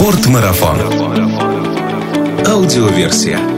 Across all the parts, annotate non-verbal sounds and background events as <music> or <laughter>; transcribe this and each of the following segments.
Спортмарафон. Аудиоверсия.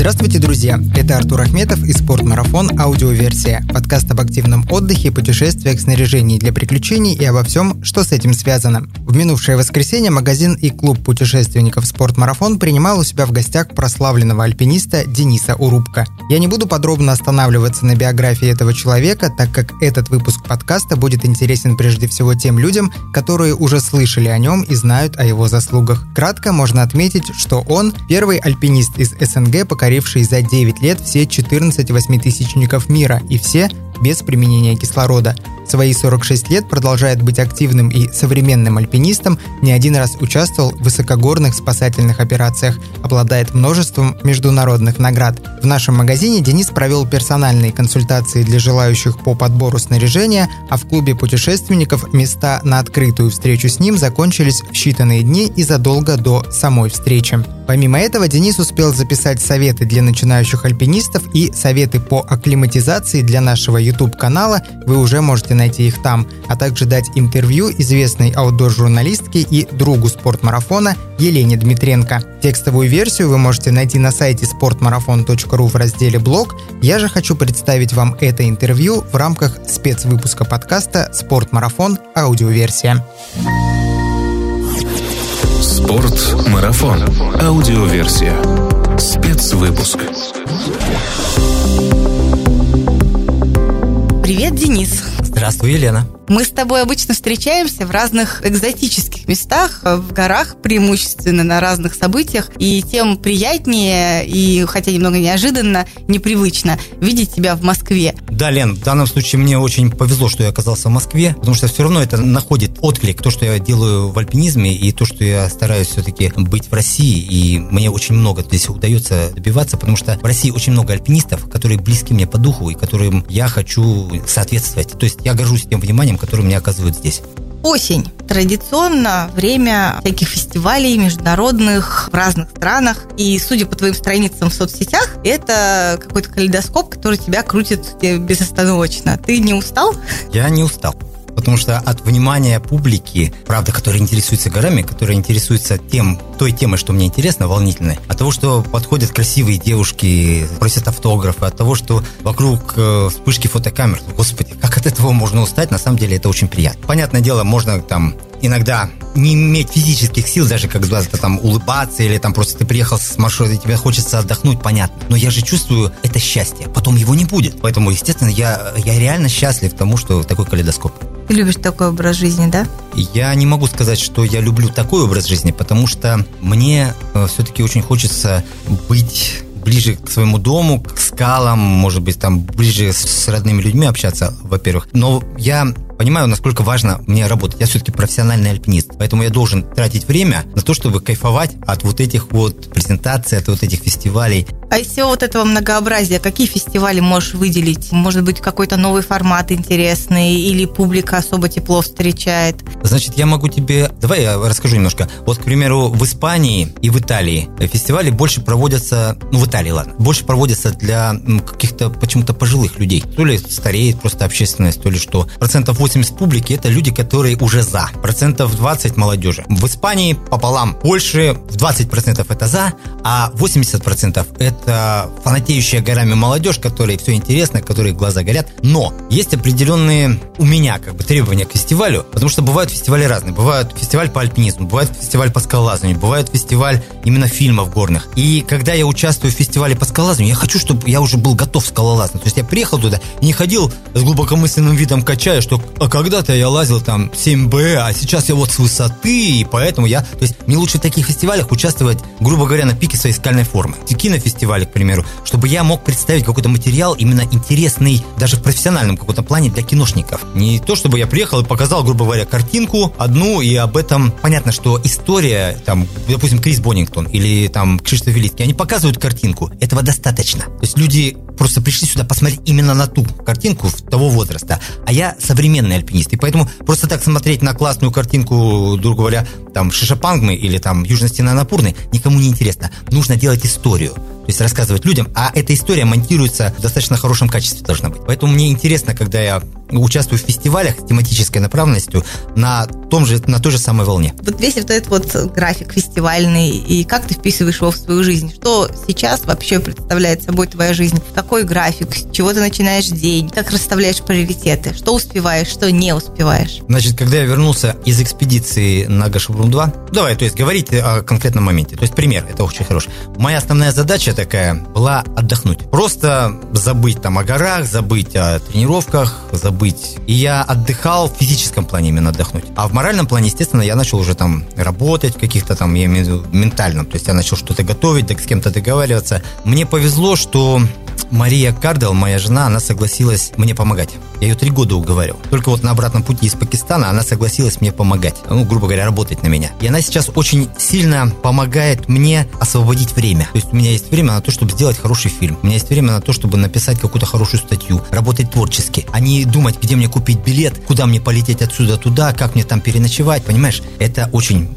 Здравствуйте, друзья! Это Артур Ахметов и «Спортмарафон. Аудиоверсия» – подкаст об активном отдыхе, путешествиях, снаряжении для приключений и обо всем, что с этим связано. В минувшее воскресенье магазин и клуб путешественников «Спортмарафон» принимал у себя в гостях прославленного альпиниста Дениса Урубка. Я не буду подробно останавливаться на биографии этого человека, так как этот выпуск подкаста будет интересен прежде всего тем людям, которые уже слышали о нем и знают о его заслугах. Кратко можно отметить, что он – первый альпинист из СНГ, покоривший покоривший за 9 лет все 14 восьмитысячников мира. И все без применения кислорода – свои 46 лет продолжает быть активным и современным альпинистом, не один раз участвовал в высокогорных спасательных операциях, обладает множеством международных наград. В нашем магазине Денис провел персональные консультации для желающих по подбору снаряжения, а в клубе путешественников места на открытую встречу с ним закончились в считанные дни и задолго до самой встречи. Помимо этого, Денис успел записать советы для начинающих альпинистов и советы по акклиматизации для нашего YouTube-канала. Вы уже можете найти их там, а также дать интервью известной аутдор-журналистке и другу спортмарафона Елене Дмитренко. Текстовую версию вы можете найти на сайте sportmarathon.ru в разделе «Блог». Я же хочу представить вам это интервью в рамках спецвыпуска подкаста «Спортмарафон. Аудиоверсия». Спортмарафон. Аудиоверсия. Спецвыпуск. Привет, Денис. Здравствуй, Елена. Мы с тобой обычно встречаемся в разных экзотических местах, в горах преимущественно, на разных событиях, и тем приятнее и, хотя немного неожиданно, непривычно видеть тебя в Москве. Да, Лен, в данном случае мне очень повезло, что я оказался в Москве, потому что все равно это находит отклик, то, что я делаю в альпинизме, и то, что я стараюсь все-таки быть в России, и мне очень много здесь удается добиваться, потому что в России очень много альпинистов, которые близки мне по духу, и которым я хочу соответствовать. То есть я горжусь тем вниманием, которые мне оказывают здесь. Осень. Традиционно время всяких фестивалей международных в разных странах. И, судя по твоим страницам в соцсетях, это какой-то калейдоскоп, который тебя крутит безостановочно. Ты не устал? Я не устал потому что от внимания публики, правда, которая интересуется горами, которая интересуется тем, той темой, что мне интересно, волнительной, от того, что подходят красивые девушки, просят автографы, от того, что вокруг э, вспышки фотокамер, господи, как от этого можно устать, на самом деле это очень приятно. Понятное дело, можно там иногда не иметь физических сил, даже как куда-то там улыбаться, или там просто ты приехал с маршрута, и тебе хочется отдохнуть, понятно. Но я же чувствую это счастье, потом его не будет. Поэтому, естественно, я, я реально счастлив тому, что такой калейдоскоп. Ты любишь такой образ жизни, да? Я не могу сказать, что я люблю такой образ жизни, потому что мне э, все-таки очень хочется быть ближе к своему дому, к скалам, может быть, там ближе с родными людьми общаться, во-первых. Но я понимаю, насколько важно мне работать. Я все-таки профессиональный альпинист, поэтому я должен тратить время на то, чтобы кайфовать от вот этих вот презентаций, от вот этих фестивалей. А из всего вот этого многообразия, какие фестивали можешь выделить? Может быть, какой-то новый формат интересный или публика особо тепло встречает? Значит, я могу тебе... Давай я расскажу немножко. Вот, к примеру, в Испании и в Италии фестивали больше проводятся... Ну, в Италии, ладно. Больше проводятся для каких-то почему-то пожилых людей. То ли стареет просто общественность, то ли что. Процентов 80 80 публики это люди, которые уже за. Процентов 20 молодежи. В Испании пополам. Польше в 20% это за, а 80% это фанатеющая горами молодежь, которой все интересно, которые глаза горят. Но есть определенные у меня как бы требования к фестивалю, потому что бывают фестивали разные. Бывают фестиваль по альпинизму, бывает фестиваль по скалолазанию, бывает фестиваль именно фильмов горных. И когда я участвую в фестивале по скалолазанию, я хочу, чтобы я уже был готов скалолазать. То есть я приехал туда и не ходил с глубокомысленным видом качая, что когда-то я лазил там 7Б, а сейчас я вот с высоты, и поэтому я... То есть мне лучше в таких фестивалях участвовать, грубо говоря, на пике своей скальной формы. Кинофестивале, к примеру, чтобы я мог представить какой-то материал именно интересный, даже в профессиональном каком-то плане для киношников. Не то, чтобы я приехал и показал, грубо говоря, картинку одну, и об этом... Понятно, что история, там, допустим, Крис Боннингтон или там Кшиштоф Велицкий, они показывают картинку. Этого достаточно. То есть люди просто пришли сюда посмотреть именно на ту картинку того возраста. А я современный альпинист. И поэтому просто так смотреть на классную картинку, грубо говоря, там Шишапангмы или там Южная стена Напурны никому не интересно. Нужно делать историю. То есть рассказывать людям, а эта история монтируется в достаточно хорошем качестве должна быть. Поэтому мне интересно, когда я участвую в фестивалях с тематической направленностью на том же, на той же самой волне. Вот весь вот этот вот график фестивальный, и как ты вписываешь его в свою жизнь? Что сейчас вообще представляет собой твоя жизнь? Какой график? С чего ты начинаешь день? Как расставляешь приоритеты? Что успеваешь, что не успеваешь? Значит, когда я вернулся из экспедиции на Гашебрум-2, давай, то есть говорить о конкретном моменте. То есть пример, это очень хороший. Моя основная задача такая была отдохнуть. Просто забыть там о горах, забыть о тренировках, забыть. И я отдыхал в физическом плане именно отдохнуть. А в моральном плане, естественно, я начал уже там работать в каких-то там, я имею в виду, ментальном. То есть я начал что-то готовить, так с кем-то договариваться. Мне повезло, что Мария Кардел, моя жена, она согласилась мне помогать. Я ее три года уговаривал. Только вот на обратном пути из Пакистана она согласилась мне помогать. Ну, грубо говоря, работать на меня. И она сейчас очень сильно помогает мне освободить время. То есть у меня есть время на то, чтобы сделать хороший фильм. У меня есть время на то, чтобы написать какую-то хорошую статью, работать творчески, а не думать, где мне купить билет, куда мне полететь отсюда туда, как мне там переночевать, понимаешь? Это очень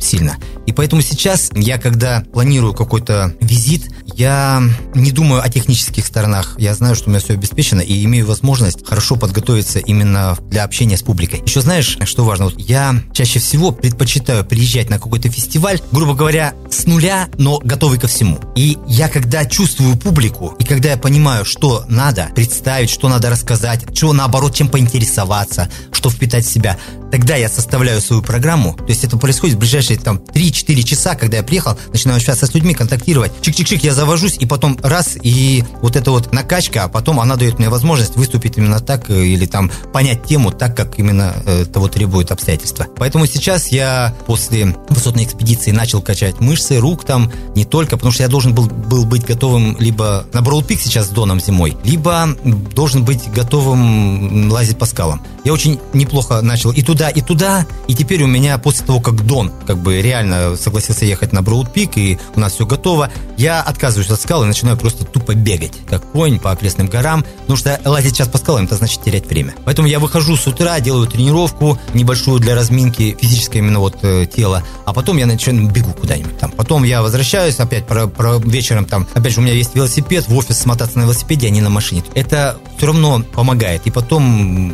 сильно. И поэтому сейчас я, когда планирую какой-то визит, я не думаю о технических сторонах. Я знаю, что у меня все обеспечено и имею возможность хорошо подготовиться именно для общения с публикой. Еще знаешь, что важно? Вот я чаще всего предпочитаю приезжать на какой-то фестиваль, грубо говоря, с нуля, но готовый ко всему. И я, когда чувствую публику, и когда я понимаю, что надо представить, что надо рассказать, что наоборот, чем поинтересоваться, что впитать в себя, тогда я составляю свою программу. То есть это происходит в ближайшие там 3-4 часа, когда я приехал, начинаю общаться с людьми, контактировать. Чик-чик-чик, я завожусь, и потом раз, и вот эта вот накачка, а потом она дает мне возможность выступить именно так, э, или там понять тему так, как именно э, того требуют обстоятельства. Поэтому сейчас я после высотной экспедиции начал качать мышцы, рук там, не только, потому что я должен был, был быть готовым либо на Броуд-Пик сейчас с Доном зимой, либо должен быть готовым лазить по скалам. Я очень неплохо начал и туда, и туда, и теперь у меня после того, как Дон как бы реально согласился ехать на Броуд-Пик, и у нас все готово, я отказываюсь от скал и начинаю просто тупо бегать, как конь по окрестным горам, потому что лазить сейчас по скалам, это значит терять время. Поэтому я выхожу с утра, делаю тренировку небольшую для разминки физическое именно вот э, тела, а потом я начинаю бегу куда-нибудь там. Потом я возвращаюсь опять про, про вечером там, опять же у меня есть велосипед, в офис смотаться на велосипеде, а не на машине. Это все равно помогает. И потом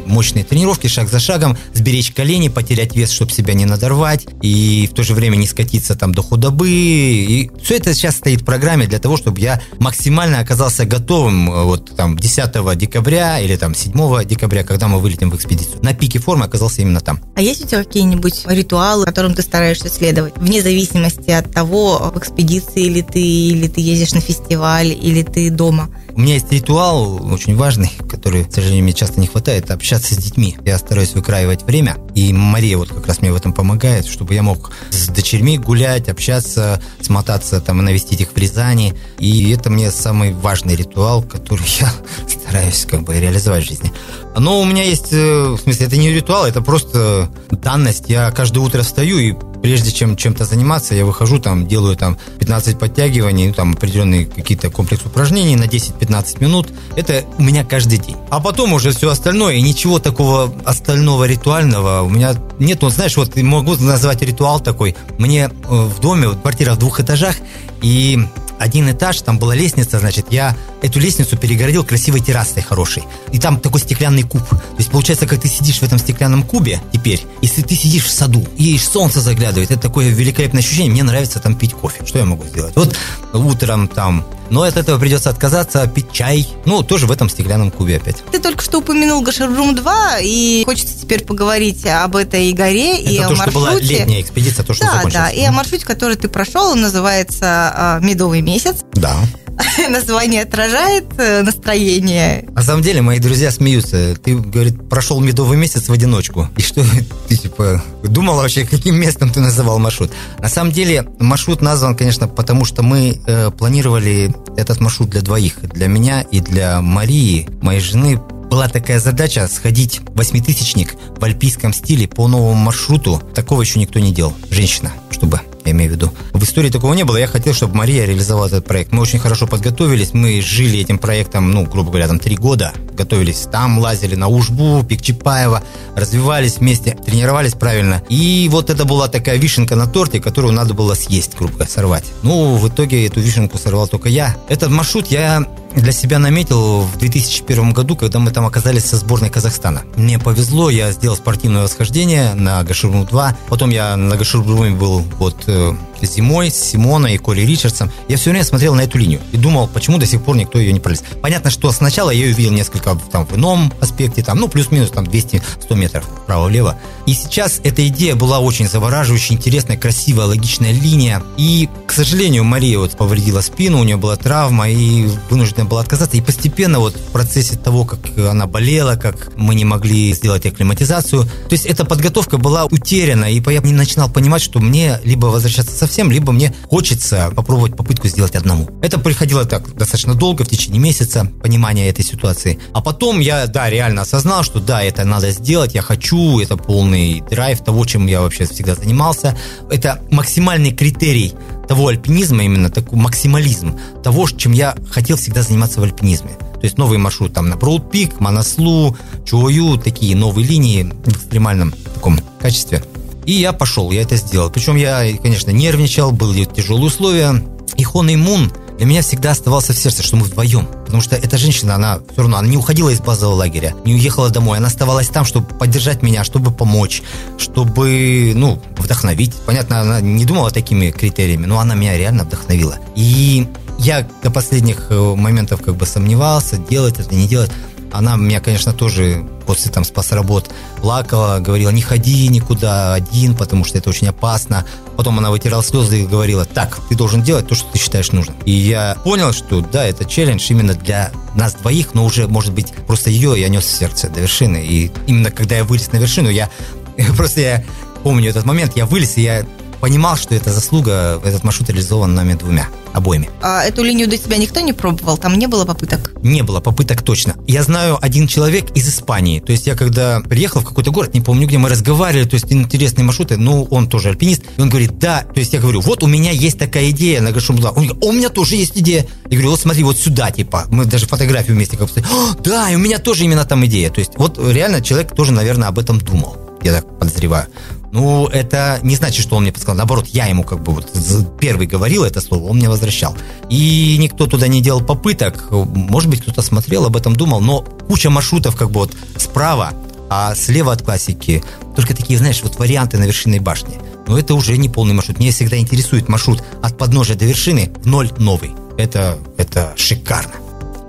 мощные тренировки, шаг за шагом, сберечь колени, потерять вес, чтобы себя не надорвать, и в то же время не скатиться там до худобы. И все это сейчас стоит в программе для того, чтобы я максимально оказался готовым э, вот там 10 декабря или там 7 декабря, когда мы вылетим в экспедицию. На пике формы оказался именно там. А есть у тебя какие-нибудь ритуалы, которым ты стараешься следовать, вне зависимости от того, в экспедиции или ты, или ты ездишь на фестиваль, или ты дома? У меня есть ритуал очень важный, который, к сожалению, мне часто не хватает, общаться с детьми. Я стараюсь выкраивать время, и Мария вот как раз мне в этом помогает, чтобы я мог с дочерьми гулять, общаться, смотаться, там, навестить их в Рязани. И это мне самый важный ритуал, который <laughs> я стараюсь как бы реализовать в жизни. Но у меня есть, э, в смысле, это не ритуал, это просто данность. Я каждое утро встаю и прежде чем чем-то заниматься, я выхожу, там, делаю там 15 подтягиваний, ну, там определенные какие-то комплекс упражнений на 10-15 минут. Это у меня каждый день. А потом уже все остальное, и ничего такого остального ритуального у меня нет. Вот знаешь, вот могу назвать ритуал такой. Мне э, в доме, вот квартира в двух этажах, и один этаж, там была лестница, значит, я эту лестницу перегородил красивой террасой хорошей. И там такой стеклянный куб. То есть получается, как ты сидишь в этом стеклянном кубе теперь, если ты сидишь в саду, и солнце заглядывает, это такое великолепное ощущение, мне нравится там пить кофе. Что я могу сделать? Вот утром там но от этого придется отказаться, пить чай. Ну, тоже в этом стеклянном кубе опять. Ты только что упомянул Гашербрум 2, и хочется теперь поговорить об этой горе Это и то, о что маршруте. была летняя экспедиция, то, что да, закончилось. да, и о маршруте, который ты прошел, он называется а, «Медовый месяц». Да. <laughs> Название отражает э, настроение. На самом деле, мои друзья смеются. Ты, говорит, прошел медовый месяц в одиночку. И что ты, типа, думал вообще, каким местом ты называл маршрут? На самом деле, маршрут назван, конечно, потому что мы э, планировали этот маршрут для двоих. Для меня и для Марии, моей жены, была такая задача сходить восьмитысячник в альпийском стиле по новому маршруту. Такого еще никто не делал. Женщина, чтобы я имею в виду. В истории такого не было. Я хотел, чтобы Мария реализовала этот проект. Мы очень хорошо подготовились. Мы жили этим проектом, ну, грубо говоря, там три года. готовились там, лазили на Ужбу, Пик Чапаева, развивались вместе, тренировались правильно. И вот это была такая вишенка на торте, которую надо было съесть, грубо говоря, сорвать. Ну, в итоге эту вишенку сорвал только я. Этот маршрут я для себя наметил в 2001 году, когда мы там оказались со сборной Казахстана. Мне повезло, я сделал спортивное восхождение на Гашурбум-2. Потом я на Гашурбуме был вот э, зимой с Симоной и Колей Ричардсом. Я все время смотрел на эту линию и думал, почему до сих пор никто ее не пролез. Понятно, что сначала я ее видел несколько там, в ином аспекте, там, ну, плюс-минус там 200-100 метров вправо-влево. И сейчас эта идея была очень завораживающая, интересная, красивая, логичная линия. И, к сожалению, Мария вот повредила спину, у нее была травма, и вынуждена была отказаться. И постепенно вот в процессе того, как она болела, как мы не могли сделать акклиматизацию, то есть эта подготовка была утеряна, и я не начинал понимать, что мне либо возвращаться совсем, либо мне хочется попробовать попытку сделать одному. Это приходило так достаточно долго, в течение месяца, понимания этой ситуации. А потом я, да, реально осознал, что да, это надо сделать, я хочу, это полный драйв того, чем я вообще всегда занимался. Это максимальный критерий того альпинизма, именно такой максимализм того, чем я хотел всегда заниматься в альпинизме. То есть новый маршрут там на Броуд-Пик, Манаслу, Чуою, такие новые линии в экстремальном таком качестве. И я пошел, я это сделал. Причем я, конечно, нервничал, были тяжелые условия. И Хон и Мун для меня всегда оставался в сердце, что мы вдвоем. Потому что эта женщина, она все равно, она не уходила из базового лагеря, не уехала домой, она оставалась там, чтобы поддержать меня, чтобы помочь, чтобы, ну, вдохновить. Понятно, она не думала такими критериями, но она меня реально вдохновила. И я до последних э, моментов как бы сомневался, делать это, не делать. Она меня, конечно, тоже после там спас работ плакала, говорила, не ходи никуда один, потому что это очень опасно. Потом она вытирала слезы и говорила, так, ты должен делать то, что ты считаешь нужным. И я понял, что да, это челлендж именно для нас двоих, но уже, может быть, просто ее я нес в сердце до вершины. И именно когда я вылез на вершину, я <laughs> просто я помню этот момент, я вылез, и я понимал, что это заслуга, этот маршрут реализован нами двумя, обоими. А эту линию до тебя никто не пробовал? Там не было попыток? Не было попыток точно. Я знаю один человек из Испании. То есть я когда приехал в какой-то город, не помню где, мы разговаривали, то есть интересные маршруты, ну, он тоже альпинист, и он говорит, да, то есть я говорю, вот у меня есть такая идея на Гашумла. Он говорит, «А у меня тоже есть идея. Я говорю, вот смотри, вот сюда, типа, мы даже фотографию вместе как Да, и у меня тоже именно там идея. То есть вот реально человек тоже, наверное, об этом думал я так подозреваю. Ну, это не значит, что он мне подсказал. Наоборот, я ему как бы вот первый говорил это слово, он мне возвращал. И никто туда не делал попыток. Может быть, кто-то смотрел, об этом думал, но куча маршрутов как бы вот справа, а слева от классики только такие, знаешь, вот варианты на вершинной башне. Но это уже не полный маршрут. Меня всегда интересует маршрут от подножия до вершины в ноль новый. Это, это шикарно.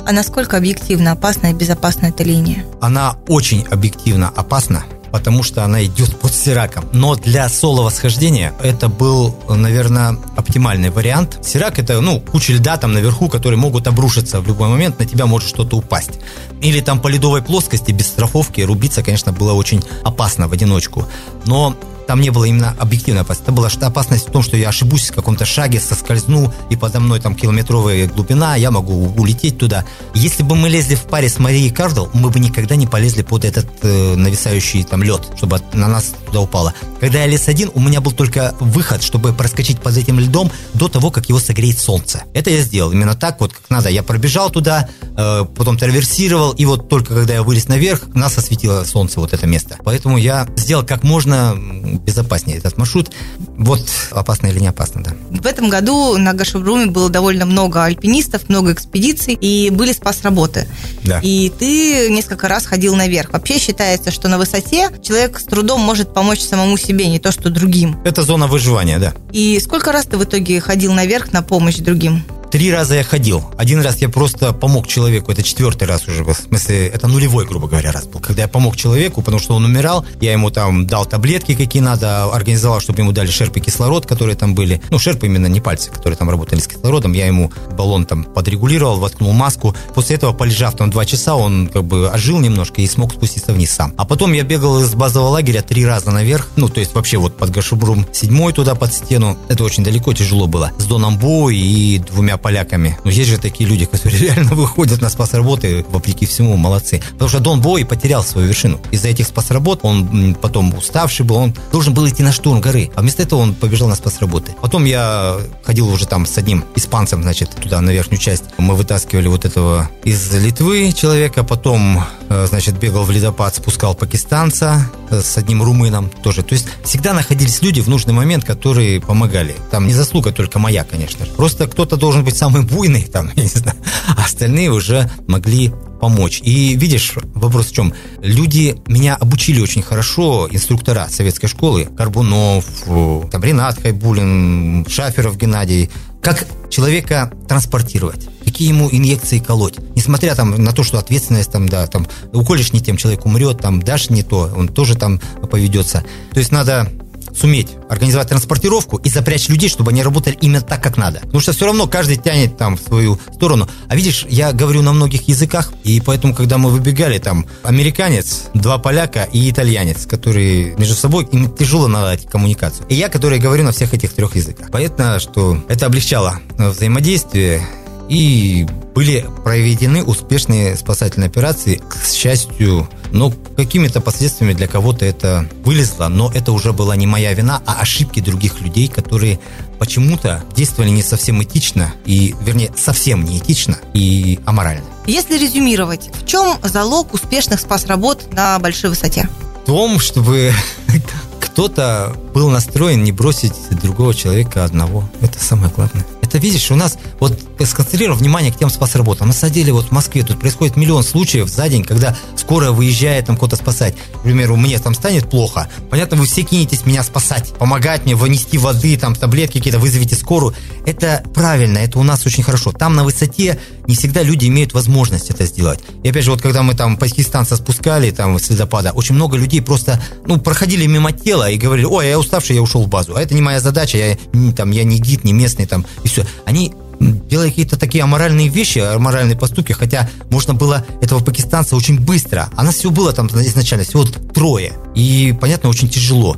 А насколько объективно опасна и безопасна эта линия? Она очень объективно опасна потому что она идет под Сираком. Но для соло-восхождения это был, наверное, оптимальный вариант. Сирак это, ну, куча льда там наверху, которые могут обрушиться в любой момент, на тебя может что-то упасть. Или там по ледовой плоскости без страховки рубиться, конечно, было очень опасно в одиночку. Но там не было именно объективной опасности. Это была опасность в том, что я ошибусь в каком-то шаге, соскользну, и подо мной там километровая глубина, я могу улететь туда. Если бы мы лезли в паре с Марией Кардл, мы бы никогда не полезли под этот э, нависающий там лед, чтобы на нас туда упало. Когда я лез один, у меня был только выход, чтобы проскочить под этим льдом до того, как его согреет солнце. Это я сделал именно так, вот как надо. Я пробежал туда, э, потом траверсировал, и вот только когда я вылез наверх, нас осветило солнце, вот это место. Поэтому я сделал как можно безопаснее этот маршрут. Вот опасно или не опасно, да. В этом году на Гашебруме было довольно много альпинистов, много экспедиций, и были спас-работы. Да. И ты несколько раз ходил наверх. Вообще считается, что на высоте человек с трудом может помочь самому себе, не то что другим. Это зона выживания, да. И сколько раз ты в итоге ходил наверх на помощь другим? Три раза я ходил. Один раз я просто помог человеку. Это четвертый раз уже. В смысле, это нулевой, грубо говоря, раз был. Когда я помог человеку, потому что он умирал, я ему там дал таблетки, какие надо, организовал, чтобы ему дали шерпы кислород, которые там были. Ну, шерпы именно не пальцы, которые там работали с кислородом. Я ему баллон там подрегулировал, воткнул маску. После этого, полежав там два часа, он как бы ожил немножко и смог спуститься вниз сам. А потом я бегал из базового лагеря три раза наверх. Ну, то есть вообще вот под Гашубрум седьмой туда под стену. Это очень далеко, тяжело было. С Доном Бо и двумя поляками. Но есть же такие люди, которые <laughs> реально выходят на спас работы, вопреки всему, молодцы. Потому что Дон Бой потерял свою вершину. Из-за этих спас работ он потом уставший был, он должен был идти на штурм горы. А вместо этого он побежал на спас работы. Потом я ходил уже там с одним испанцем, значит, туда, на верхнюю часть. Мы вытаскивали вот этого из Литвы человека, потом, э, значит, бегал в ледопад, спускал пакистанца э, с одним румыном тоже. То есть всегда находились люди в нужный момент, которые помогали. Там не заслуга только моя, конечно. Просто кто-то должен быть самый буйный, <laughs> там, я не знаю, а остальные уже могли помочь. И видишь, вопрос в чем? Люди меня обучили очень хорошо, инструктора советской школы, Карбунов, э, там, Ренат Хайбулин, Шаферов Геннадий, как человека транспортировать, какие ему инъекции колоть. Несмотря там на то, что ответственность там, да, там, уколешь не тем, человек умрет, там, дашь не то, он тоже там поведется. То есть надо суметь организовать транспортировку и запрячь людей, чтобы они работали именно так, как надо. Потому что все равно каждый тянет там в свою сторону. А видишь, я говорю на многих языках, и поэтому, когда мы выбегали, там американец, два поляка и итальянец, которые между собой, им тяжело наладить коммуникацию. И я, который говорю на всех этих трех языках. Понятно, что это облегчало взаимодействие и были проведены успешные спасательные операции, к счастью, но какими-то последствиями для кого-то это вылезло, но это уже была не моя вина, а ошибки других людей, которые почему-то действовали не совсем этично, и, вернее, совсем не этично и аморально. Если резюмировать, в чем залог успешных спас-работ на большой высоте? В том, чтобы <laughs> кто-то был настроен не бросить другого человека одного. Это самое главное это видишь, у нас вот сконцентрировав внимание к тем спасработам. На самом деле вот в Москве тут происходит миллион случаев за день, когда скорая выезжает там кого-то спасать. К примеру, мне там станет плохо. Понятно, вы все кинетесь меня спасать, помогать мне, вынести воды, там таблетки какие-то, вызовите скорую. Это правильно, это у нас очень хорошо. Там на высоте не всегда люди имеют возможность это сделать. И опять же, вот когда мы там пакистанца спускали там с ледопада, очень много людей просто, ну, проходили мимо тела и говорили, ой, я уставший, я ушел в базу. А это не моя задача, я, там, я не гид, не местный, там, и все. Они делали какие-то такие аморальные вещи, аморальные поступки, хотя можно было этого пакистанца очень быстро. А нас всего было там изначально всего трое. И, понятно, очень тяжело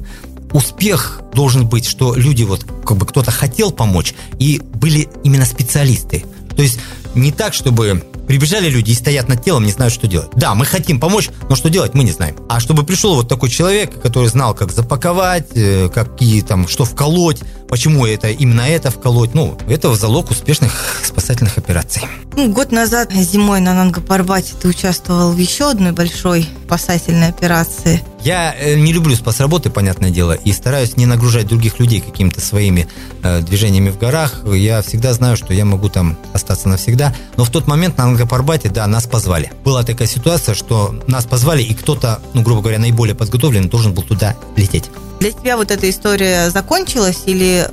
успех должен быть, что люди вот как бы кто-то хотел помочь и были именно специалисты. То есть не так, чтобы прибежали люди и стоят над телом, не знают, что делать. Да, мы хотим помочь, но что делать, мы не знаем. А чтобы пришел вот такой человек, который знал, как запаковать, э, какие там, что вколоть, почему это именно это вколоть, ну, это залог успешных спасательных операций. Ну, год назад зимой на Нангапарбате ты участвовал в еще одной большой спасательной операции. Я э, не люблю спасработы, понятное дело, и стараюсь не нагружать других людей какими-то своими э, движениями в горах. Я всегда знаю, что я могу там остаться навсегда. Но в тот момент на Ангапарбате, да, нас позвали. Была такая ситуация, что нас позвали, и кто-то, ну, грубо говоря, наиболее подготовленный должен был туда лететь. Для тебя вот эта история закончилась или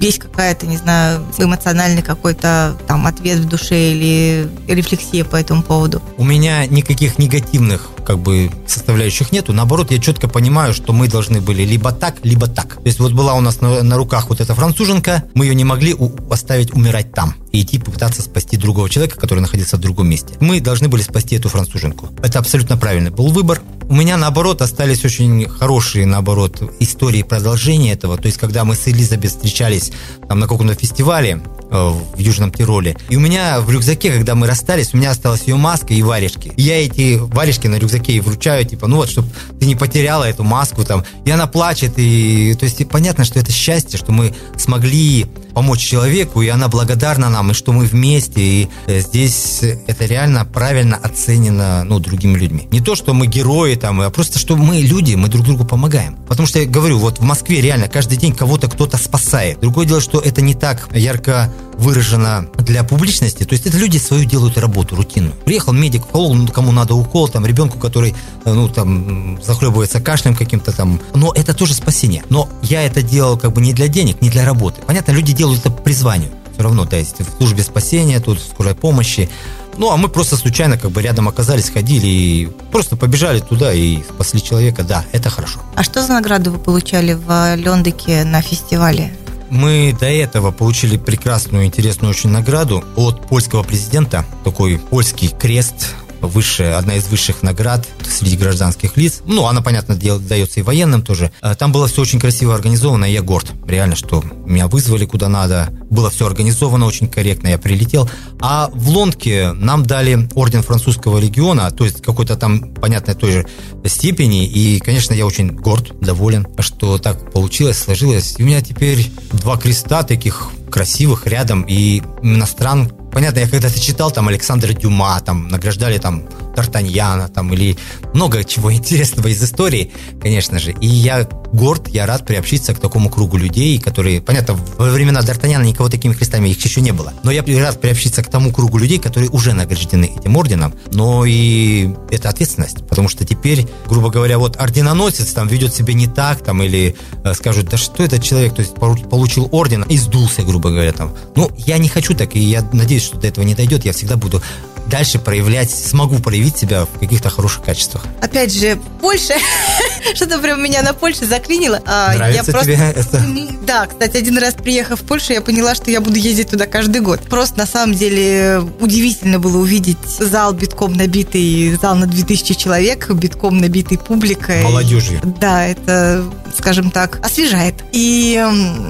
есть какая-то, не знаю, эмоциональный какой-то там ответ в душе или рефлексия по этому поводу? У меня никаких негативных как бы составляющих нету. Наоборот, я четко понимаю, что мы должны были либо так, либо так. То есть вот была у нас на, на руках вот эта француженка, мы ее не могли у, оставить умирать там и идти попытаться спасти другого человека, который находился в другом месте. Мы должны были спасти эту француженку. Это абсолютно правильный был выбор. У меня, наоборот, остались очень хорошие, наоборот, истории продолжения этого. То есть, когда мы с Элизабет встречались там на каком-то фестивале, Э, в Южном Тироле. И у меня в рюкзаке, когда мы расстались, у меня осталась ее маска и варежки. И я эти варежки на рюкзаке и вручаю, типа, ну вот, чтобы ты не потеряла эту маску там. И она плачет, и то есть и понятно, что это счастье, что мы смогли помочь человеку, и она благодарна нам, и что мы вместе, и э, здесь это реально правильно оценено, ну, другими людьми. Не то, что мы герои там, а просто, что мы люди, мы друг другу помогаем. Потому что я говорю, вот в Москве реально каждый день кого-то кто-то спасает. Другое дело, что это не так ярко выражено для публичности. То есть это люди свою делают работу рутинную. Приехал медик, вколол, ну, кому надо укол, там, ребенку, который, э, ну, там, захлебывается кашлем каким-то там. Но это тоже спасение. Но я это делал как бы не для денег, не для работы. Понятно, люди делают это по призванию. Все равно, то есть в службе спасения, тут в скорой помощи. Ну, а мы просто случайно как бы рядом оказались, ходили и просто побежали туда и спасли человека. Да, это хорошо. А что за награду вы получали в Лондоке на фестивале? Мы до этого получили прекрасную, интересную очень награду от польского президента. Такой польский крест высшая, одна из высших наград среди гражданских лиц. Ну, она, понятно, дается и военным тоже. А, там было все очень красиво организовано, и я горд. Реально, что меня вызвали куда надо. Было все организовано очень корректно, я прилетел. А в Лондке нам дали орден французского легиона, то есть какой-то там, понятно, той же степени. И, конечно, я очень горд, доволен, что так получилось, сложилось. И у меня теперь два креста таких красивых рядом и иностран. Понятно, я когда-то читал там Александра Дюма, там награждали там Д'Артаньяна, там или много чего <laughs> интересного из истории, конечно же. И я горд, я рад приобщиться к такому кругу людей, которые, понятно, во времена Д'Артаньяна никого такими крестами их еще не было. Но я рад приобщиться к тому кругу людей, которые уже награждены этим орденом. Но и это ответственность, потому что теперь, грубо говоря, вот орденоносец там ведет себя не так, там, или э, скажут, да что этот человек, то есть получил орден и сдулся, грубо говоря, там. Ну, я не хочу так, и я надеюсь, что до этого не дойдет, я всегда буду дальше проявлять, смогу проявить себя в каких-то хороших качествах. Опять же, Польша, <laughs> что-то прям меня на Польше заклинило. А, Нравится я просто... тебе это? Да, кстати, один раз приехав в Польшу, я поняла, что я буду ездить туда каждый год. Просто на самом деле удивительно было увидеть зал битком набитый, зал на 2000 человек, битком набитый публикой. Молодежью. Да, это, скажем так, освежает. И,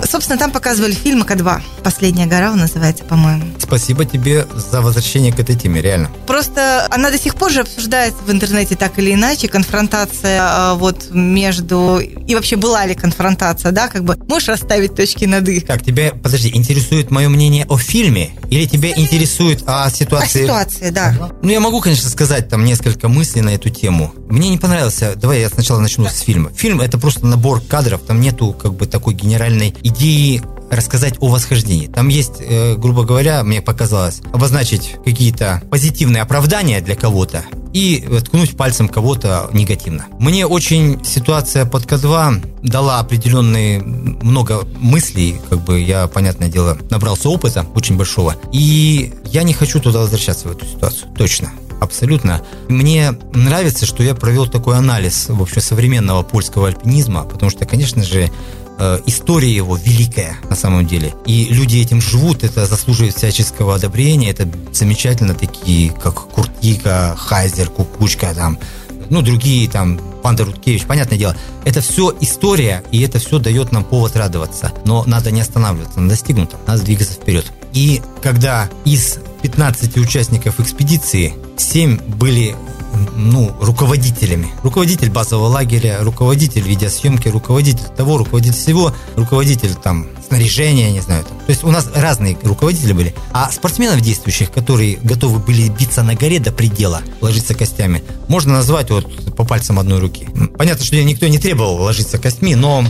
собственно, там показывали фильм «Ака-2». «Последняя гора» он называется, по-моему. Спасибо тебе за возвращение к этой теме, реально. Просто она до сих пор же обсуждается в интернете так или иначе, конфронтация а, вот между... И вообще была ли конфронтация, да, как бы можешь расставить точки над «и». Так, тебя, подожди, интересует мое мнение о фильме? Или тебя интересует о ситуации? О ситуации, да. Ну, я могу, конечно, сказать там несколько мыслей на эту тему. Мне не понравился... Давай я сначала начну с фильма. Фильм — это просто набор кадров, там нету как бы такой генеральной идеи рассказать о восхождении. Там есть, э, грубо говоря, мне показалось, обозначить какие-то позитивные оправдания для кого-то и ткнуть пальцем кого-то негативно. Мне очень ситуация под К2 дала определенные много мыслей, как бы я, понятное дело, набрался опыта очень большого, и я не хочу туда возвращаться в эту ситуацию, точно. Абсолютно. Мне нравится, что я провел такой анализ вообще современного польского альпинизма, потому что, конечно же, история его великая на самом деле. И люди этим живут, это заслуживает всяческого одобрения. Это замечательно такие, как Куртика, Хайзер, Кукучка, там, ну, другие там, Панда Руткевич, понятное дело. Это все история, и это все дает нам повод радоваться. Но надо не останавливаться на достигнутом, надо двигаться вперед. И когда из 15 участников экспедиции 7 были ну, руководителями. Руководитель базового лагеря, руководитель видеосъемки, руководитель того, руководитель всего, руководитель там снаряжения, не знаю. Там. То есть у нас разные руководители были. А спортсменов действующих, которые готовы были биться на горе до предела, ложиться костями, можно назвать вот по пальцам одной руки. Понятно, что никто не требовал ложиться костьми, но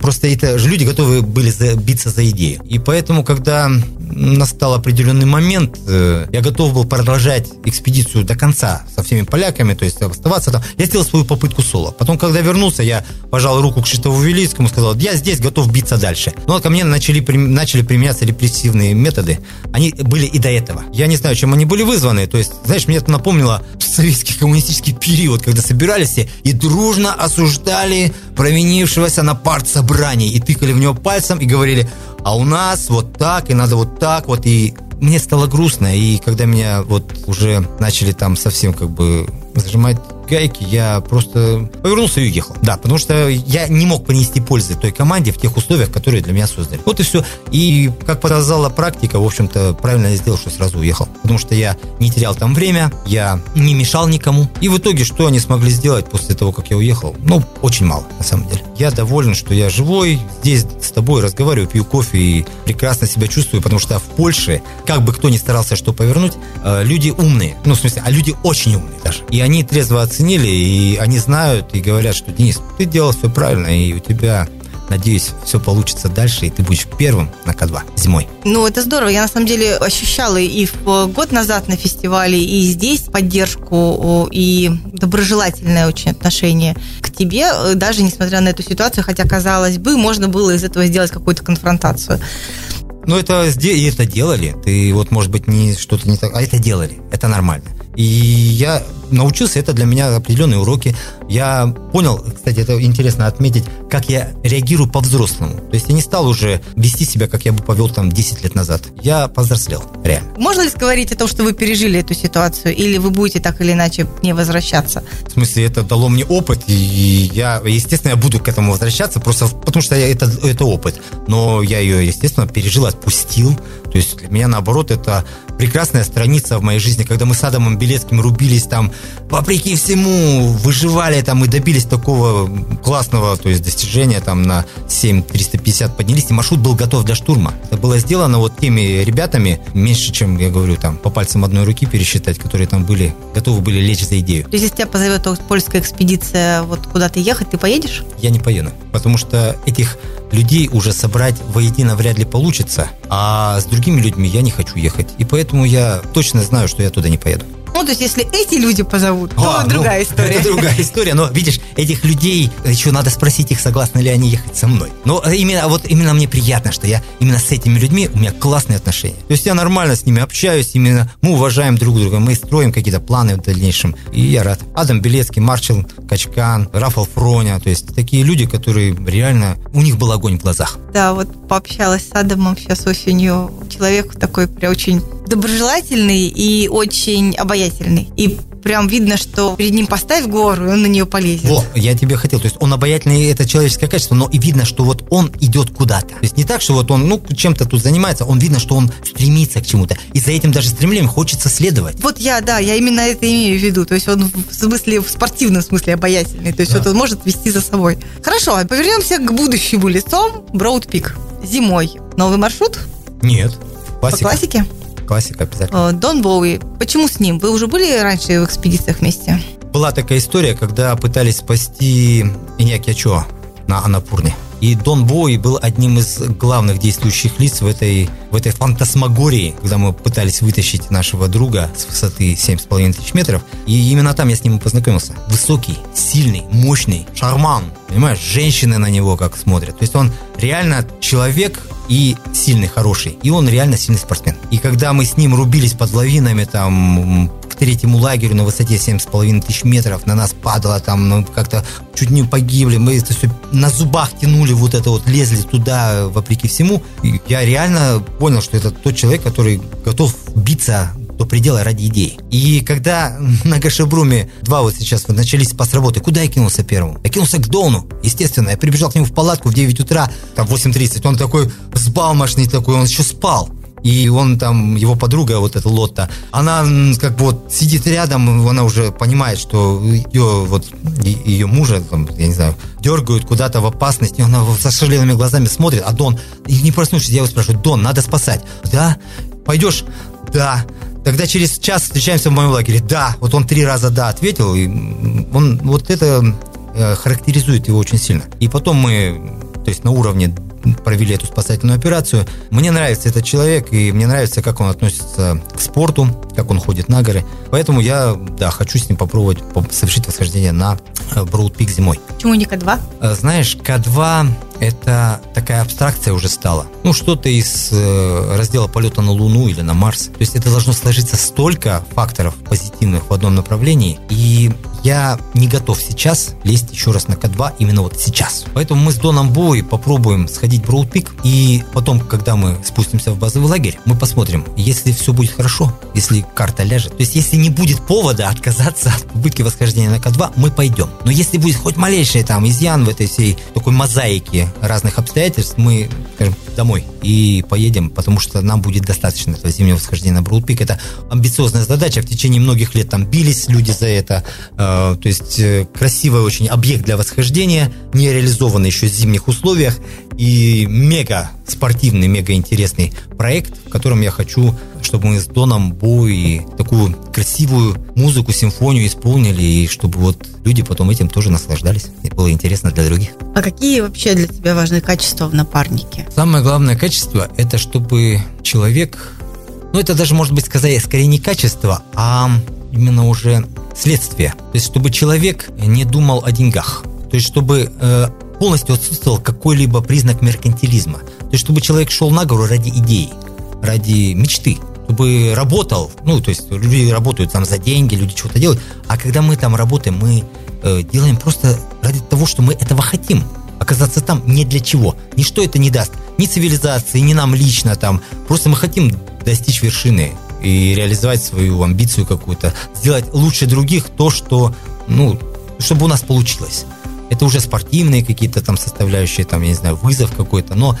Просто это же люди готовы были биться за идею. И поэтому, когда настал определенный момент, э, я готов был продолжать экспедицию до конца со всеми поляками, то есть оставаться там. Я сделал свою попытку соло. Потом, когда вернулся, я пожал руку к Шитову Велицкому, сказал, я здесь готов биться дальше. Но ко мне начали, начали применяться репрессивные методы. Они были и до этого. Я не знаю, чем они были вызваны. То есть, знаешь, мне это напомнило советский коммунистический период, когда собирались и дружно осуждали провинившегося на партсобрании и тыкали в него пальцем и говорили, а у нас вот так, и надо вот так вот, и мне стало грустно, и когда меня вот уже начали там совсем как бы зажимать гайки, я просто повернулся и уехал. Да, потому что я не мог принести пользы той команде в тех условиях, которые для меня создали. Вот и все. И, как показала практика, в общем-то, правильно я сделал, что сразу уехал. Потому что я не терял там время, я не мешал никому. И в итоге, что они смогли сделать после того, как я уехал? Ну, очень мало, на самом деле. Я доволен, что я живой, здесь с тобой разговариваю, пью кофе и прекрасно себя чувствую, потому что в Польше, как бы кто ни старался что повернуть, э, люди умные. Ну, в смысле, а люди очень умные даже. И они трезво оценили, и они знают и говорят, что Денис, ты делал все правильно, и у тебя Надеюсь, все получится дальше, и ты будешь первым на К2 зимой. Ну, это здорово. Я, на самом деле, ощущала и в год назад на фестивале, и здесь поддержку, и доброжелательное очень отношение к тебе, даже несмотря на эту ситуацию, хотя, казалось бы, можно было из этого сделать какую-то конфронтацию. Ну, это, это делали. Ты вот, может быть, не что-то не так, а это делали. Это нормально. И я научился, это для меня определенные уроки. Я понял, кстати, это интересно отметить, как я реагирую по-взрослому. То есть я не стал уже вести себя, как я бы повел там 10 лет назад. Я повзрослел, реально. Можно ли говорить о том, что вы пережили эту ситуацию, или вы будете так или иначе не возвращаться? В смысле, это дало мне опыт, и я, естественно, я буду к этому возвращаться, просто потому что я, это, это опыт. Но я ее, естественно, пережил, отпустил. То есть для меня, наоборот, это прекрасная страница в моей жизни, когда мы с Адамом Белецким рубились там, вопреки всему, выживали там и добились такого классного, то есть достижения там на 7-350 поднялись, и маршрут был готов для штурма. Это было сделано вот теми ребятами, меньше, чем, я говорю, там, по пальцам одной руки пересчитать, которые там были, готовы были лечь за идею. То есть, если тебя позовет польская экспедиция вот куда-то ехать, ты поедешь? Я не поеду, потому что этих людей уже собрать воедино вряд ли получится, а с другими людьми я не хочу ехать. И поэтому я точно знаю, что я туда не поеду. Ну, то есть, если эти люди позовут, то а, другая <laughs> ну, история. Это другая история, но, видишь, этих людей, еще надо спросить их, согласны ли они ехать со мной. Но именно, вот именно мне приятно, что я именно с этими людьми, у меня классные отношения. То есть, я нормально с ними общаюсь, именно мы уважаем друг друга, мы строим какие-то планы в дальнейшем, и я рад. Адам Белецкий, Марчел Качкан, Рафал Фроня, то есть, такие люди, которые реально, у них был огонь в глазах. Да, вот пообщалась с Адамом сейчас осенью. Человек такой прям очень доброжелательный и очень обаятельный. И прям видно, что перед ним поставь гору, и он на нее полезет. Вот, я тебе хотел. То есть он обаятельный, это человеческое качество, но и видно, что вот он идет куда-то. То есть не так, что вот он, ну, чем-то тут занимается, он видно, что он стремится к чему-то. И за этим даже стремлением хочется следовать. Вот я, да, я именно это имею в виду. То есть он в смысле, в спортивном смысле обаятельный. То есть да. вот он может вести за собой. Хорошо, повернемся к будущему лицом. Броуд Пик. Зимой. Новый маршрут? Нет. Классика. По классике? Классика обязательно. Дон Боуи. Почему с ним? Вы уже были раньше в экспедициях вместе? Была такая история, когда пытались спасти Иньяки Ачо на Анапурне. И Дон Боуи был одним из главных действующих лиц в этой, в этой фантасмагории, когда мы пытались вытащить нашего друга с высоты 7,5 тысяч метров. И именно там я с ним познакомился. Высокий, сильный, мощный, шарман. Понимаешь, женщины на него как смотрят. То есть он реально человек, и сильный, хороший. И он реально сильный спортсмен. И когда мы с ним рубились под лавинами, там, к третьему лагерю на высоте 7,5 тысяч метров, на нас падало там, ну, как-то чуть не погибли, мы это все на зубах тянули, вот это вот, лезли туда, вопреки всему. И я реально понял, что это тот человек, который готов биться до предела ради идей. И когда <laughs> на Гашебруме два вот сейчас вот начались спас работы, куда я кинулся первым? Я кинулся к Дону, естественно. Я прибежал к нему в палатку в 9 утра, там 8.30. Он такой взбалмошный такой, он еще спал. И он там, его подруга, вот эта Лотта, она как бы вот сидит рядом, она уже понимает, что ее вот ее мужа, там, я не знаю, дергают куда-то в опасность, и она со шалеными глазами смотрит, а Дон, не проснувшись, я его спрашиваю, Дон, надо спасать. Да? Пойдешь? Да. Тогда через час встречаемся в моем лагере. Да, вот он три раза да ответил, и он вот это э, характеризует его очень сильно. И потом мы, то есть на уровне провели эту спасательную операцию. Мне нравится этот человек, и мне нравится, как он относится к спорту, как он ходит на горы. Поэтому я, да, хочу с ним попробовать совершить восхождение на Броуд Пик зимой. Почему не К2? Э, знаешь, К2 это такая абстракция уже стала. Ну, что-то из э, раздела полета на Луну или на Марс. То есть это должно сложиться столько факторов позитивных в одном направлении. И я не готов сейчас лезть еще раз на К2 именно вот сейчас. Поэтому мы с Доном Боуи попробуем сходить в Роудпик. И потом, когда мы спустимся в базовый лагерь, мы посмотрим, если все будет хорошо, если карта ляжет. То есть если не будет повода отказаться от попытки восхождения на К2, мы пойдем. Но если будет хоть малейший там изъян в этой всей такой мозаике разных обстоятельств мы скажем, домой и поедем, потому что нам будет достаточно этого зимнего восхождения на Броудпик. Это амбициозная задача. В течение многих лет там бились люди за это. Э, то есть э, красивый очень объект для восхождения, не реализованный еще в зимних условиях и мега спортивный, мега интересный проект, в котором я хочу, чтобы мы с Доном Бу и такую красивую музыку, симфонию исполнили, и чтобы вот люди потом этим тоже наслаждались. И было интересно для других. А какие вообще для тебя важные качества в напарнике? Самое главное качество – это чтобы человек, ну это даже может быть сказать скорее не качество, а именно уже следствие. То есть чтобы человек не думал о деньгах. То есть чтобы э, полностью отсутствовал какой-либо признак меркантилизма. То есть, чтобы человек шел на гору ради идеи, ради мечты. чтобы работал. Ну, то есть люди работают там за деньги, люди что-то делают. А когда мы там работаем, мы э, делаем просто ради того, что мы этого хотим. Оказаться там не для чего. Ничто это не даст. Ни цивилизации, ни нам лично там. Просто мы хотим достичь вершины и реализовать свою амбицию какую-то. Сделать лучше других то, что, ну, чтобы у нас получилось. Это уже спортивные какие-то там составляющие, там, я не знаю, вызов какой-то, но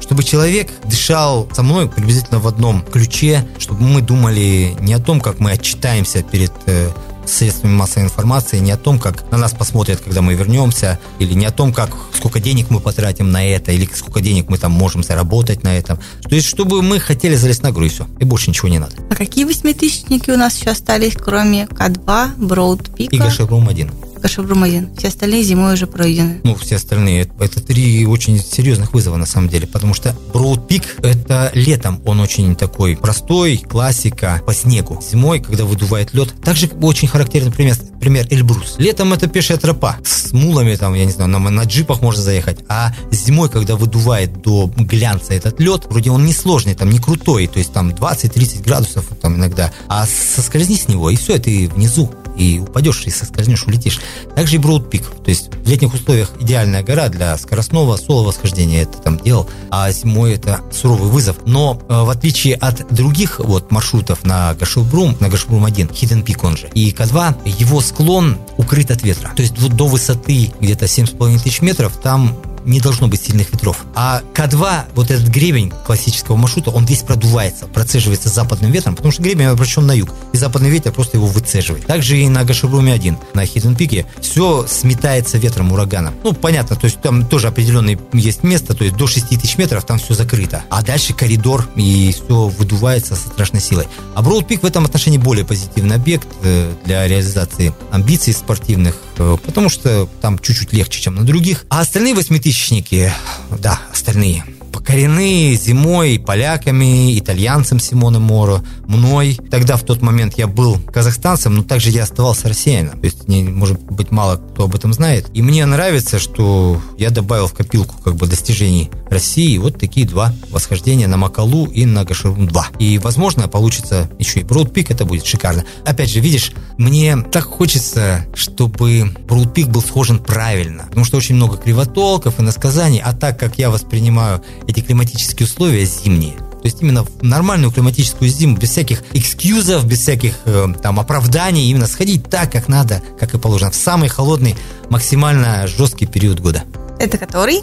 чтобы человек дышал со мной приблизительно в одном ключе, чтобы мы думали не о том, как мы отчитаемся перед э, средствами массовой информации, не о том, как на нас посмотрят, когда мы вернемся, или не о том, как сколько денег мы потратим на это, или сколько денег мы там можем заработать на этом. То есть, чтобы мы хотели залезть на гору, и все. И больше ничего не надо. А какие восьмитысячники у нас еще остались, кроме К2, Броудпика? И Гашеврум-1 гашевромазин. Все остальные зимой уже пройдены. Ну, все остальные. Это три очень серьезных вызова, на самом деле. Потому что броудпик – это летом. Он очень такой простой, классика, по снегу. Зимой, когда выдувает лед. Также очень характерный пример, пример Эльбрус. Летом это пешая тропа. С мулами, там, я не знаю, на, на джипах можно заехать. А зимой, когда выдувает до глянца этот лед, вроде он не сложный, там не крутой. То есть там 20-30 градусов там иногда. А соскользни с него, и все, ты внизу и упадешь, и соскользнешь, улетишь. Также и Peak, то есть в летних условиях идеальная гора для скоростного соло восхождения, это там делал, а зимой это суровый вызов. Но э, в отличие от других вот маршрутов на Гашевбрум, на Гашевбрум 1, Hidden Peak он же, и К2, его склон укрыт от ветра. То есть до высоты где-то 7,5 тысяч метров там не должно быть сильных ветров. А К2, вот этот гребень классического маршрута, он весь продувается, процеживается западным ветром, потому что гребень обращен на юг, и западный ветер просто его выцеживает. Также и на Гашебруме 1, на Хидден Пике, все сметается ветром, ураганом. Ну, понятно, то есть там тоже определенное есть место, то есть до 6 тысяч метров там все закрыто. А дальше коридор, и все выдувается со страшной силой. А Броуд Пик в этом отношении более позитивный объект э, для реализации амбиций спортивных, потому что там чуть-чуть легче, чем на других. А остальные 8 тысяч язычники, да, остальные, покорены зимой поляками, итальянцем Симоном Моро, мной. Тогда в тот момент я был казахстанцем, но также я оставался россиянином. То есть, не, может быть, мало кто об этом знает. И мне нравится, что я добавил в копилку как бы достижений России вот такие два восхождения на Макалу и на Гашерун-2. И, возможно, получится еще и Броудпик, это будет шикарно. Опять же, видишь, мне так хочется, чтобы Броудпик был схожен правильно, потому что очень много кривотолков и насказаний, а так как я воспринимаю эти климатические условия зимние, то есть именно в нормальную климатическую зиму, без всяких экскьюзов, без всяких э, там оправданий, именно сходить так, как надо, как и положено, в самый холодный, максимально жесткий период года. Это который?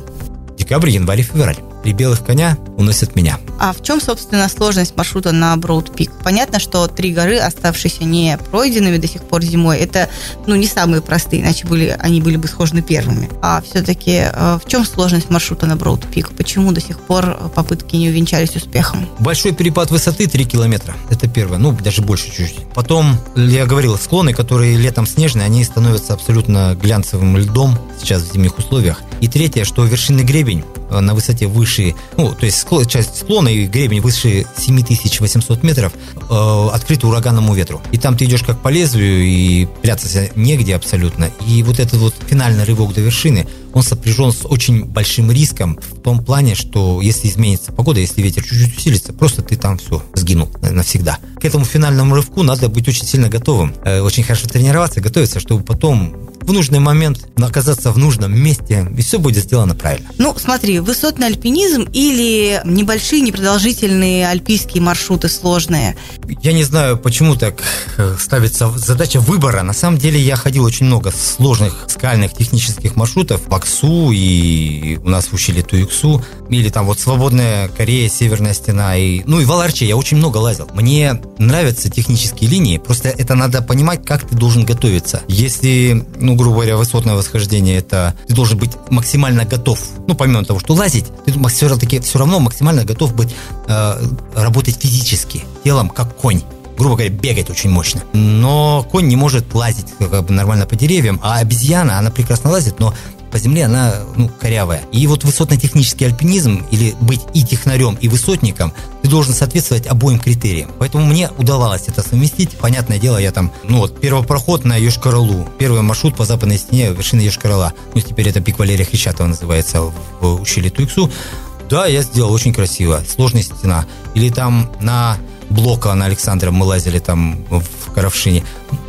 Декабрь, январь февраль. Три белых коня уносят меня. А в чем, собственно, сложность маршрута на Peak? Понятно, что три горы, оставшиеся не пройденными до сих пор зимой, это ну, не самые простые, иначе были, они были бы схожи первыми. А все-таки э, в чем сложность маршрута на Peak? Почему до сих пор попытки не увенчались успехом? Большой перепад высоты 3 километра. Это первое. Ну, даже больше чуть-чуть. Потом, я говорил, склоны, которые летом снежные, они становятся абсолютно глянцевым льдом сейчас в зимних условиях. И третье, что вершинный гребень Э, на высоте выше, ну, то есть склон, часть склона и гребень выше 7800 метров э, открыт ураганному ветру. И там ты идешь как по лезвию, и прятаться негде абсолютно. И вот этот вот финальный рывок до вершины, он сопряжен с очень большим риском в том плане, что если изменится погода, если ветер чуть-чуть усилится, просто ты там все сгинул навсегда. К этому финальному рывку надо быть очень сильно готовым, э, очень хорошо тренироваться, готовиться, чтобы потом в нужный момент оказаться в нужном месте, и все будет сделано правильно. Ну, смотри, высотный альпинизм или небольшие, непродолжительные альпийские маршруты сложные? Я не знаю, почему так э, ставится задача выбора. На самом деле я ходил очень много сложных скальных технических маршрутов по Аксу и у нас в ущелье Туюксу, или там вот Свободная Корея, Северная стена, и, ну и в Аларче я очень много лазил. Мне нравятся технические линии, просто это надо понимать, как ты должен готовиться. Если, ну, грубо говоря, высотное восхождение, это ты должен быть максимально готов. Ну, помимо того, что лазить, ты все-таки все равно максимально готов быть, э, работать физически, телом, как конь грубо говоря, бегать очень мощно. Но конь не может лазить как бы нормально по деревьям, а обезьяна, она прекрасно лазит, но по земле она ну, корявая. И вот высотно-технический альпинизм, или быть и технарем, и высотником, ты должен соответствовать обоим критериям. Поэтому мне удавалось это совместить. Понятное дело, я там, ну вот, первый проход на Йошкар-Олу, первый маршрут по западной стене вершины Йошкар-Ола. Ну, теперь это пик Валерия Хрещатова называется в ущелье Туиксу. Да, я сделал очень красиво. Сложная стена. Или там на блока на Александра мы лазили там в Каравшине,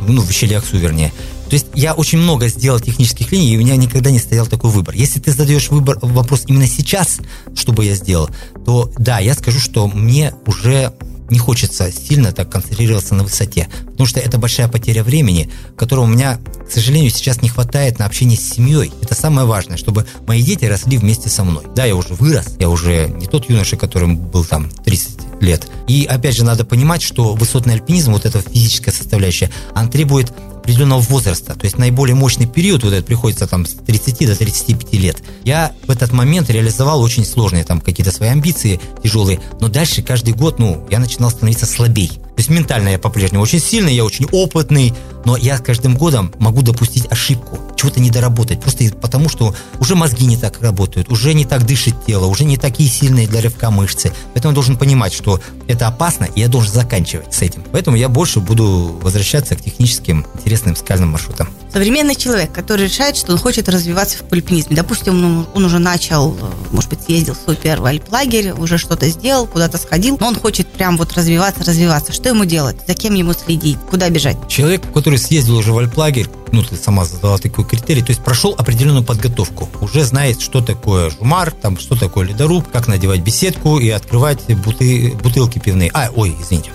ну, в Щелиаксу, вернее. То есть я очень много сделал технических линий, и у меня никогда не стоял такой выбор. Если ты задаешь выбор, вопрос именно сейчас, что бы я сделал, то да, я скажу, что мне уже не хочется сильно так концентрироваться на высоте, потому что это большая потеря времени, которого у меня, к сожалению, сейчас не хватает на общение с семьей. Это самое важное, чтобы мои дети росли вместе со мной. Да, я уже вырос, я уже не тот юноша, которым был там 30 лет. И опять же надо понимать, что высотный альпинизм, вот эта физическая составляющая, она требует определенного возраста. То есть наиболее мощный период, вот этот приходится там с 30 до 35 лет. Я в этот момент реализовал очень сложные там какие-то свои амбиции тяжелые, но дальше каждый год, ну, я начинал становиться слабей. То есть ментально я по-прежнему очень сильный, я очень опытный, но я с каждым годом могу допустить ошибку, чего-то не доработать, просто потому что уже мозги не так работают, уже не так дышит тело, уже не такие сильные для рывка мышцы. Поэтому я должен понимать, что это опасно, и я должен заканчивать с этим. Поэтому я больше буду возвращаться к техническим интересным скальным маршрутам. Современный человек, который решает, что он хочет развиваться в альпинизме. Допустим, он, он уже начал, может быть, съездил в свой первый альплагерь, уже что-то сделал, куда-то сходил, но он хочет прям вот развиваться, развиваться. Что ему делать? За кем ему следить? Куда бежать? Человек, который съездил уже в альплагерь, ну, ты сама задала такой критерий, то есть прошел определенную подготовку, уже знает, что такое жумар, там, что такое ледоруб, как надевать беседку и открывать буты, бутылки пивные. А, ой, извините.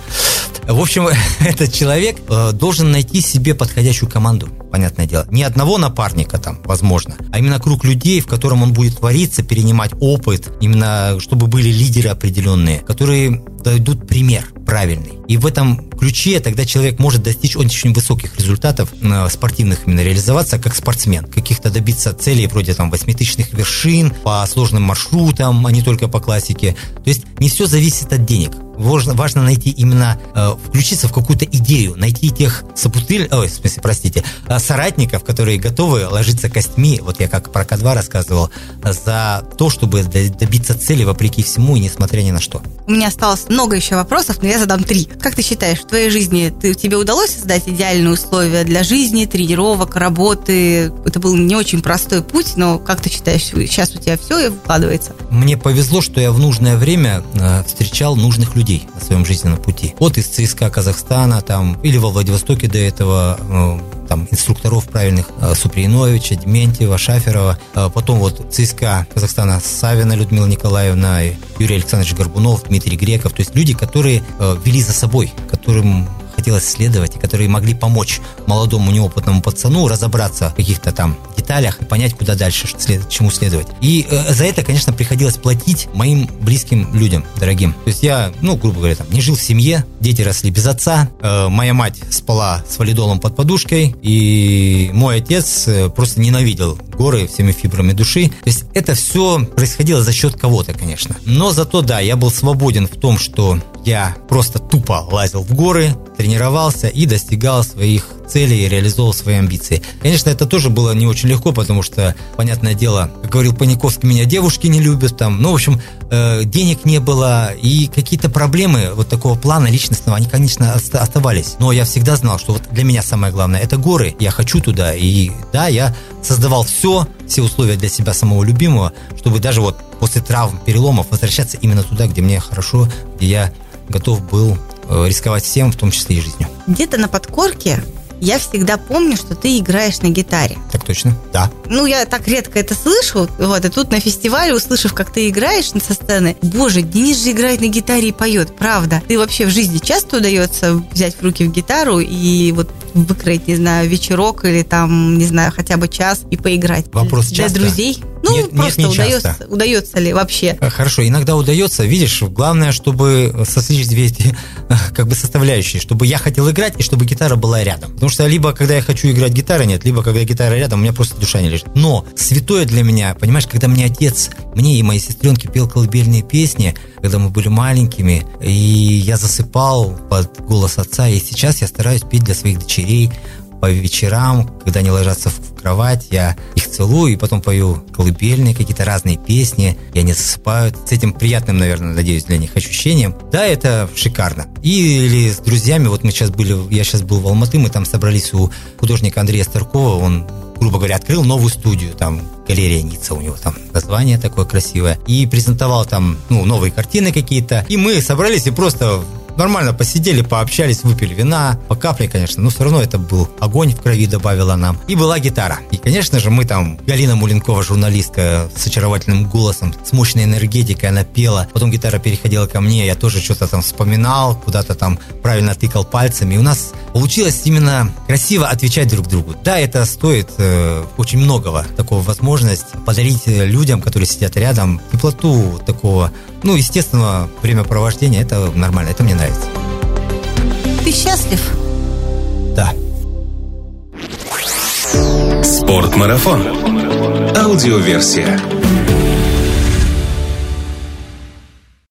В общем, <laughs> этот человек э, должен найти себе подходящую команду, понятное дело. Не одного напарника там, возможно, а именно круг людей, в котором он будет твориться, перенимать опыт, именно чтобы были лидеры определенные, которые дадут пример правильный. И в этом ключе тогда человек может достичь очень высоких результатов э, спортивных, именно реализоваться как спортсмен, каких-то добиться целей вроде там восьмитысячных вершин по сложным маршрутам, а не только по классике. То есть не все зависит от денег. Важно, важно найти именно, э, включиться в какую-то идею, найти тех сопутыль, ой, в смысле, простите, э, соратников, которые готовы ложиться костьми, вот я как про К2 рассказывал, за то, чтобы добиться цели вопреки всему и несмотря ни на что. У меня осталось много еще вопросов, но я задам три. Как ты считаешь, в твоей жизни ты, тебе удалось создать идеальные условия для жизни, тренировок, работы? Это был не очень простой путь, но как ты считаешь, сейчас у тебя все вкладывается? Мне повезло, что я в нужное время э, встречал нужных людей на своем жизненном пути. Вот из ЦСКА Казахстана, там, или во Владивостоке до этого, э, там, инструкторов правильных, э, Суприновича, Дементьева, Шаферова, потом вот ЦСКА Казахстана Савина Людмила Николаевна, Юрий Александрович Горбунов, Дмитрий Греков, то есть люди, которые вели за собой, которым хотелось следовать и которые могли помочь молодому неопытному пацану разобраться в каких-то там деталях и понять, куда дальше, чему следовать. И э, за это, конечно, приходилось платить моим близким людям, дорогим. То есть я, ну, грубо говоря, там, не жил в семье, дети росли без отца, э, моя мать спала с валидолом под подушкой, и мой отец э, просто ненавидел горы всеми фибрами души. То есть это все происходило за счет кого-то, конечно. Но зато, да, я был свободен в том, что я просто тупо лазил в горы, тренировался и достигал своих целей и реализовывал свои амбиции. Конечно, это тоже было не очень легко, потому что, понятное дело, как говорил Паниковский, меня девушки не любят, там, ну, в общем, э, денег не было, и какие-то проблемы вот такого плана личностного, они, конечно, оставались. Но я всегда знал, что вот для меня самое главное – это горы, я хочу туда, и да, я создавал все, все условия для себя самого любимого, чтобы даже вот после травм, переломов возвращаться именно туда, где мне хорошо, где я готов был э, рисковать всем, в том числе и жизнью. Где-то на подкорке я всегда помню, что ты играешь на гитаре. Так точно, да. Ну, я так редко это слышу, вот, и тут на фестивале, услышав, как ты играешь со сцены, боже, Денис же играет на гитаре и поет, правда. Ты вообще в жизни часто удается взять в руки в гитару и вот выкроить, не знаю, вечерок или там, не знаю, хотя бы час и поиграть? Вопрос Для часто? друзей? Ну, нет, просто нет, не удается, часто. удается ли вообще? Э, хорошо, иногда удается, видишь, главное, чтобы сосличить две эти <laughs> как бы составляющие, чтобы я хотел играть и чтобы гитара была рядом. Потому что либо когда я хочу играть гитара нет, либо когда гитара рядом, у меня просто душа не лежит. Но святое для меня, понимаешь, когда мне отец, мне и моей сестренке пел колыбельные песни, когда мы были маленькими, и я засыпал под голос отца, и сейчас я стараюсь петь для своих дочерей, по вечерам, когда они ложатся в кровать, я их целую и потом пою колыбельные, какие-то разные песни, и они засыпают. С этим приятным, наверное, надеюсь, для них ощущением. Да, это шикарно. Или с друзьями, вот мы сейчас были, я сейчас был в Алматы, мы там собрались у художника Андрея Старкова, он грубо говоря, открыл новую студию, там галерея Ницца у него там название такое красивое, и презентовал там, ну, новые картины какие-то, и мы собрались и просто нормально посидели, пообщались, выпили вина, по капле, конечно, но все равно это был огонь в крови добавила нам. И была гитара. И, конечно же, мы там, Галина Муленкова, журналистка с очаровательным голосом, с мощной энергетикой, она пела. Потом гитара переходила ко мне, я тоже что-то там вспоминал, куда-то там правильно тыкал пальцами. И у нас получилось именно красиво отвечать друг другу. Да, это стоит э, очень многого, такого возможность подарить людям, которые сидят рядом, теплоту такого, ну, естественного времяпровождения, это нормально, это мне нравится. Ты счастлив? Да. Спортмарафон. Аудиоверсия.